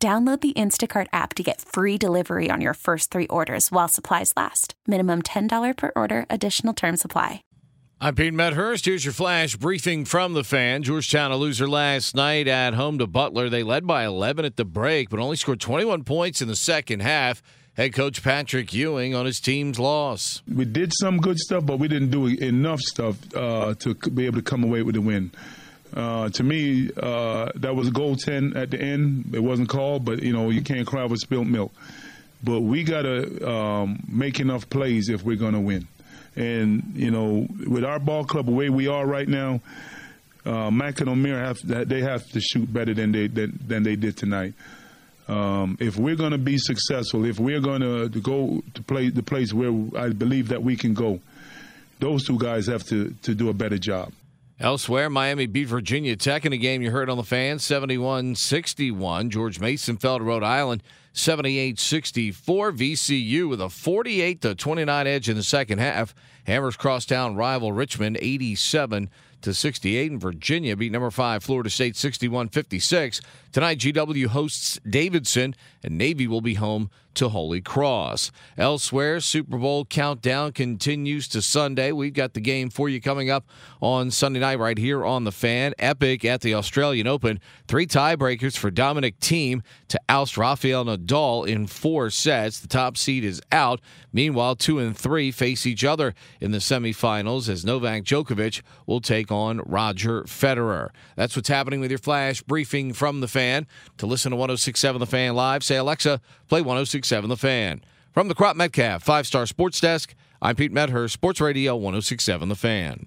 Download the Instacart app to get free delivery on your first three orders while supplies last. Minimum $10 per order, additional term supply. I'm Pete Medhurst. Here's your flash briefing from the fan. Georgetown a loser last night at home to Butler. They led by 11 at the break, but only scored 21 points in the second half. Head coach Patrick Ewing on his team's loss. We did some good stuff, but we didn't do enough stuff uh, to be able to come away with the win. Uh, to me, uh, that was a goaltend at the end. It wasn't called, but, you know, you can't cry over spilled milk. But we got to um, make enough plays if we're going to win. And, you know, with our ball club, the way we are right now, uh, Mac and Omer have they have to shoot better than they than, than they did tonight. Um, if we're going to be successful, if we're going to go to play the place where I believe that we can go, those two guys have to, to do a better job. Elsewhere, Miami beat Virginia Tech in a game you heard on the fan 71 61. George Mason fell to Rhode Island 78 64. VCU with a 48 29 edge in the second half. Hammers crosstown rival Richmond 87 to 68. And Virginia beat number five Florida State 61 56. Tonight, GW hosts Davidson, and Navy will be home to Holy Cross. Elsewhere, Super Bowl countdown continues to Sunday. We've got the game for you coming up on Sunday night right here on the fan. Epic at the Australian Open. Three tiebreakers for Dominic Thiem to oust Rafael Nadal in four sets. The top seed is out. Meanwhile, two and three face each other in the semifinals as Novak Djokovic will take on Roger Federer. That's what's happening with your flash briefing from the Fan. To listen to 1067 The Fan live, say, Alexa, play 1067 The Fan. From the Cropp-Metcalfe five star sports desk, I'm Pete Medhurst, Sports Radio 1067 The Fan.